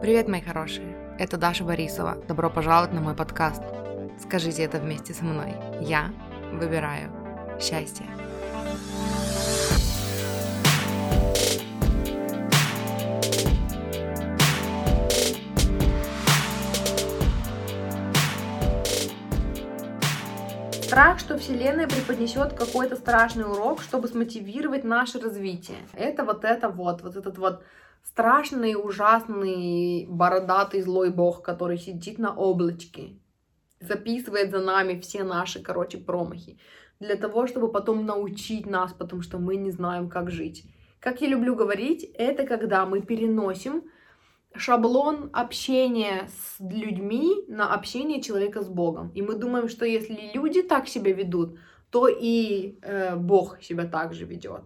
Привет, мои хорошие! Это Даша Борисова. Добро пожаловать на мой подкаст. Скажите это вместе со мной. Я выбираю счастье. Страх, что Вселенная преподнесет какой-то страшный урок, чтобы смотивировать наше развитие. Это вот это вот, вот этот вот страшный, ужасный, бородатый злой бог, который сидит на облачке, записывает за нами все наши, короче, промахи, для того, чтобы потом научить нас, потому что мы не знаем, как жить. Как я люблю говорить, это когда мы переносим шаблон общения с людьми на общение человека с Богом. И мы думаем, что если люди так себя ведут, то и э, Бог себя так же ведет.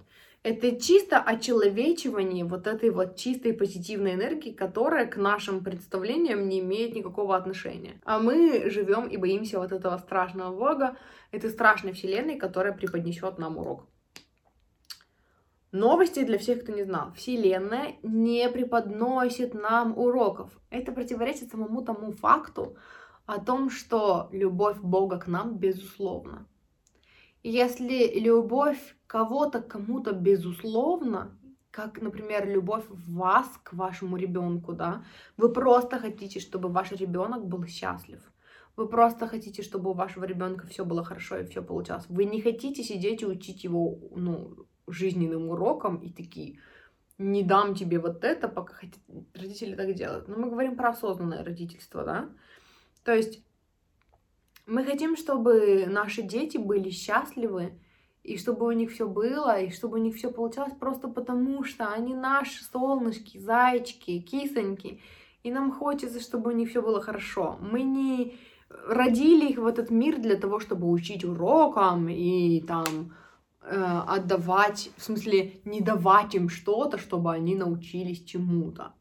Это чисто очеловечивание вот этой вот чистой позитивной энергии, которая к нашим представлениям не имеет никакого отношения. А мы живем и боимся вот этого страшного Бога, этой страшной вселенной, которая преподнесет нам урок. Новости для всех, кто не знал. Вселенная не преподносит нам уроков. Это противоречит самому тому факту о том, что любовь Бога к нам безусловна. Если любовь кого-то кому-то безусловно, как, например, любовь вас к вашему ребенку, да, вы просто хотите, чтобы ваш ребенок был счастлив. Вы просто хотите, чтобы у вашего ребенка все было хорошо и все получалось. Вы не хотите сидеть и учить его, ну, жизненным урокам и такие, не дам тебе вот это, пока родители так делают. Но мы говорим про осознанное родительство, да. То есть мы хотим, чтобы наши дети были счастливы, и чтобы у них все было, и чтобы у них все получалось просто потому, что они наши солнышки, зайчики, кисоньки, и нам хочется, чтобы у них все было хорошо. Мы не родили их в этот мир для того, чтобы учить урокам и там э, отдавать, в смысле, не давать им что-то, чтобы они научились чему-то.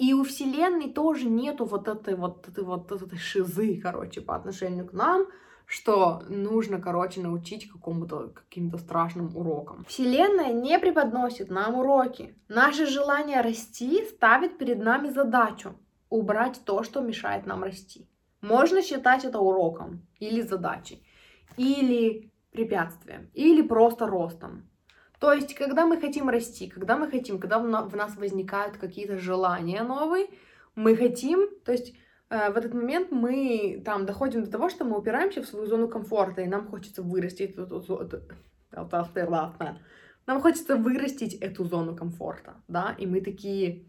И у Вселенной тоже нету вот этой вот, этой вот этой шизы, короче, по отношению к нам, что нужно, короче, научить какому-то каким-то страшным урокам. Вселенная не преподносит нам уроки. Наше желание расти ставит перед нами задачу убрать то, что мешает нам расти. Можно считать это уроком или задачей, или препятствием, или просто ростом. То есть, когда мы хотим расти, когда мы хотим, когда в нас возникают какие-то желания новые, мы хотим, то есть э, в этот момент мы там доходим до того, что мы упираемся в свою зону комфорта, и нам хочется вырастить нам хочется вырастить эту зону комфорта, да, и мы такие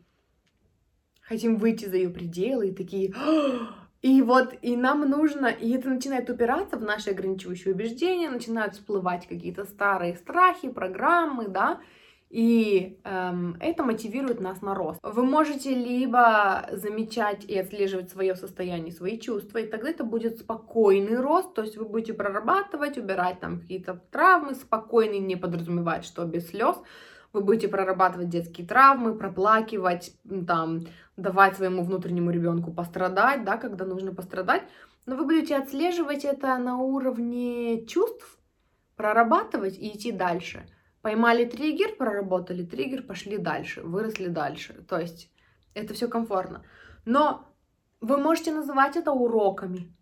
хотим выйти за ее пределы, и такие, и вот, и нам нужно, и это начинает упираться в наши ограничивающие убеждения, начинают всплывать какие-то старые страхи, программы, да, и эм, это мотивирует нас на рост. Вы можете либо замечать и отслеживать свое состояние, свои чувства, и тогда это будет спокойный рост, то есть вы будете прорабатывать, убирать там какие-то травмы, спокойный не подразумевает, что без слез, вы будете прорабатывать детские травмы, проплакивать, там, давать своему внутреннему ребенку пострадать, да, когда нужно пострадать, но вы будете отслеживать это на уровне чувств, прорабатывать и идти дальше. Поймали триггер, проработали триггер, пошли дальше, выросли дальше. То есть это все комфортно. Но вы можете называть это уроками,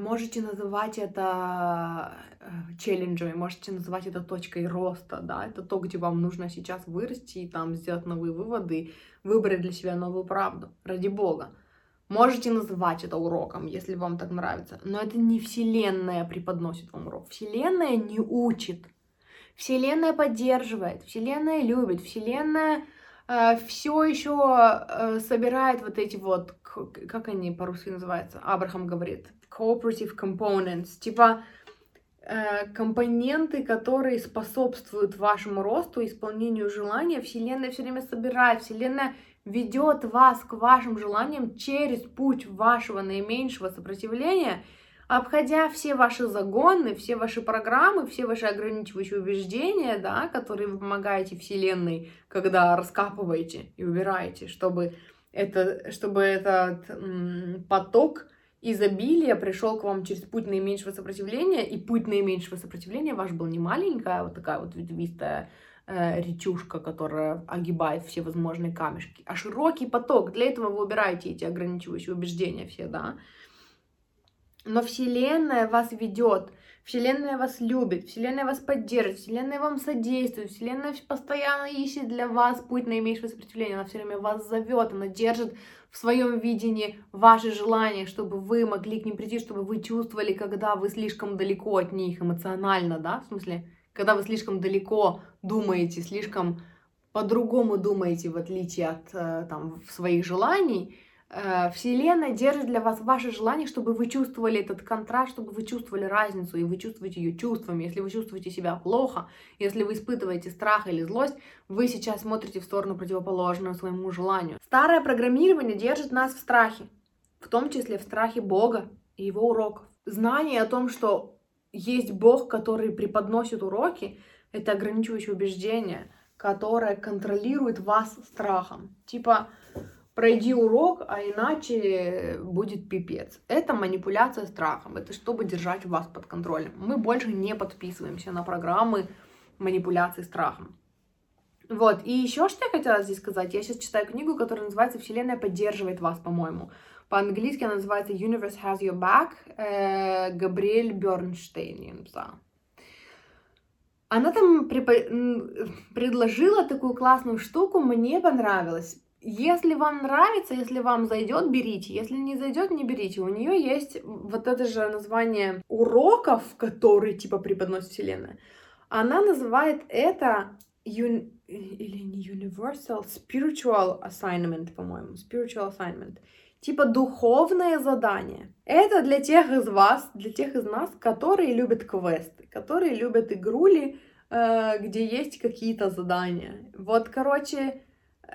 можете называть это э, челленджами, можете называть это точкой роста, да, это то, где вам нужно сейчас вырасти и там сделать новые выводы, выбрать для себя новую правду, ради бога. Можете называть это уроком, если вам так нравится, но это не Вселенная преподносит вам урок. Вселенная не учит. Вселенная поддерживает, Вселенная любит, Вселенная э, все еще э, собирает вот эти вот, как они по-русски называются, Абрахам говорит, cooperative components, типа э, компоненты, которые способствуют вашему росту, исполнению желания. Вселенная все время собирает, Вселенная ведет вас к вашим желаниям через путь вашего наименьшего сопротивления, обходя все ваши загоны, все ваши программы, все ваши ограничивающие убеждения, да, которые вы помогаете Вселенной, когда раскапываете и убираете, чтобы, это, чтобы этот м, поток изобилия пришел к вам через путь наименьшего сопротивления, и путь наименьшего сопротивления ваш был не маленькая, вот такая вот ветвистая э, речушка, которая огибает все возможные камешки, а широкий поток. Для этого вы убираете эти ограничивающие убеждения все, да. Но Вселенная вас ведет, Вселенная вас любит, Вселенная вас поддержит, Вселенная вам содействует, Вселенная постоянно ищет для вас путь наименьшего сопротивления, она все время вас зовет, она держит в своем видении ваши желания, чтобы вы могли к ним прийти, чтобы вы чувствовали, когда вы слишком далеко от них эмоционально, да, в смысле, когда вы слишком далеко думаете, слишком по-другому думаете, в отличие от э, там, своих желаний, Вселенная держит для вас ваши желания, чтобы вы чувствовали этот контраст, чтобы вы чувствовали разницу, и вы чувствуете ее чувствами. Если вы чувствуете себя плохо, если вы испытываете страх или злость, вы сейчас смотрите в сторону противоположную своему желанию. Старое программирование держит нас в страхе, в том числе в страхе Бога и его уроков. Знание о том, что есть Бог, который преподносит уроки, это ограничивающее убеждение, которое контролирует вас страхом. Типа, пройди урок, а иначе будет пипец. Это манипуляция страхом, это чтобы держать вас под контролем. Мы больше не подписываемся на программы манипуляции страхом. Вот, и еще что я хотела здесь сказать, я сейчас читаю книгу, которая называется «Вселенная поддерживает вас», по-моему. По-английски она называется Universe Has Your Back. Э, Габриэль Бернштейн я написала. Она там предложила такую классную штуку, мне понравилось. Если вам нравится, если вам зайдет, берите. Если не зайдет, не берите. У нее есть вот это же название уроков, которые типа преподносит Вселенная. Она называет это юн... или не universal, spiritual assignment, по-моему, spiritual assignment типа духовное задание. Это для тех из вас, для тех из нас, которые любят квесты, которые любят игрули, э, где есть какие-то задания. Вот, короче,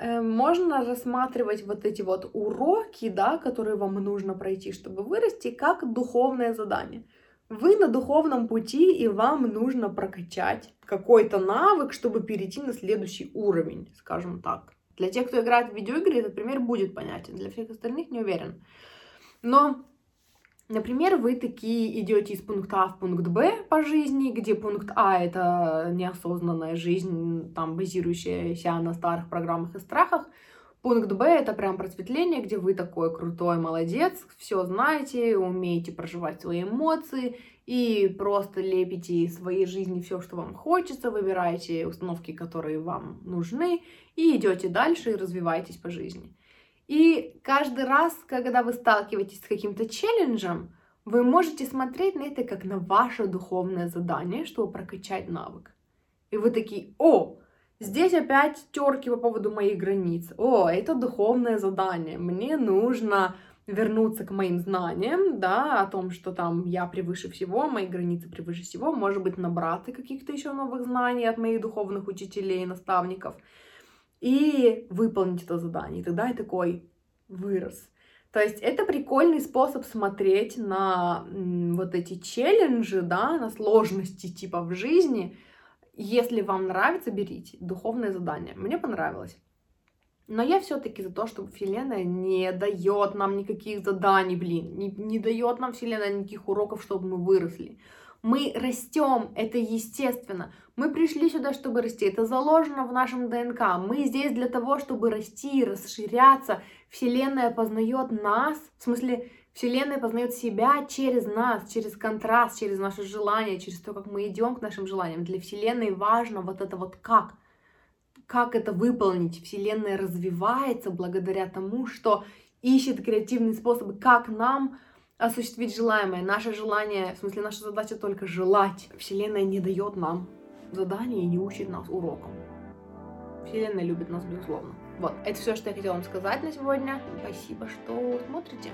можно рассматривать вот эти вот уроки, да, которые вам нужно пройти, чтобы вырасти, как духовное задание. Вы на духовном пути, и вам нужно прокачать какой-то навык, чтобы перейти на следующий уровень, скажем так. Для тех, кто играет в видеоигры, этот пример будет понятен. Для всех остальных не уверен. Но, например, вы такие идете из пункта А в пункт Б по жизни, где пункт А это неосознанная жизнь, там базирующаяся на старых программах и страхах. Пункт Б это прям просветление, где вы такой крутой молодец, все знаете, умеете проживать свои эмоции и просто лепите из своей жизни все, что вам хочется, выбираете установки, которые вам нужны, и идете дальше и развиваетесь по жизни. И каждый раз, когда вы сталкиваетесь с каким-то челленджем, вы можете смотреть на это как на ваше духовное задание, чтобы прокачать навык. И вы такие, о, здесь опять терки по поводу моих границ. О, это духовное задание. Мне нужно вернуться к моим знаниям, да, о том, что там я превыше всего, мои границы превыше всего, может быть, набраться каких-то еще новых знаний от моих духовных учителей и наставников, и выполнить это задание. И тогда я такой вырос. То есть это прикольный способ смотреть на вот эти челленджи, да, на сложности типа в жизни. Если вам нравится, берите духовное задание. Мне понравилось. Но я все-таки за то, чтобы Вселенная не дает нам никаких заданий, блин, не, не дает нам Вселенная никаких уроков, чтобы мы выросли. Мы растем, это естественно. Мы пришли сюда, чтобы расти. Это заложено в нашем ДНК. Мы здесь для того, чтобы расти, расширяться. Вселенная познает нас, в смысле, Вселенная познает себя через нас, через контраст, через наши желания, через то, как мы идем к нашим желаниям. Для Вселенной важно вот это вот как как это выполнить. Вселенная развивается благодаря тому, что ищет креативные способы, как нам осуществить желаемое. Наше желание, в смысле, наша задача только желать. Вселенная не дает нам задания и не учит нас урокам. Вселенная любит нас, безусловно. Вот, это все, что я хотела вам сказать на сегодня. Спасибо, что смотрите.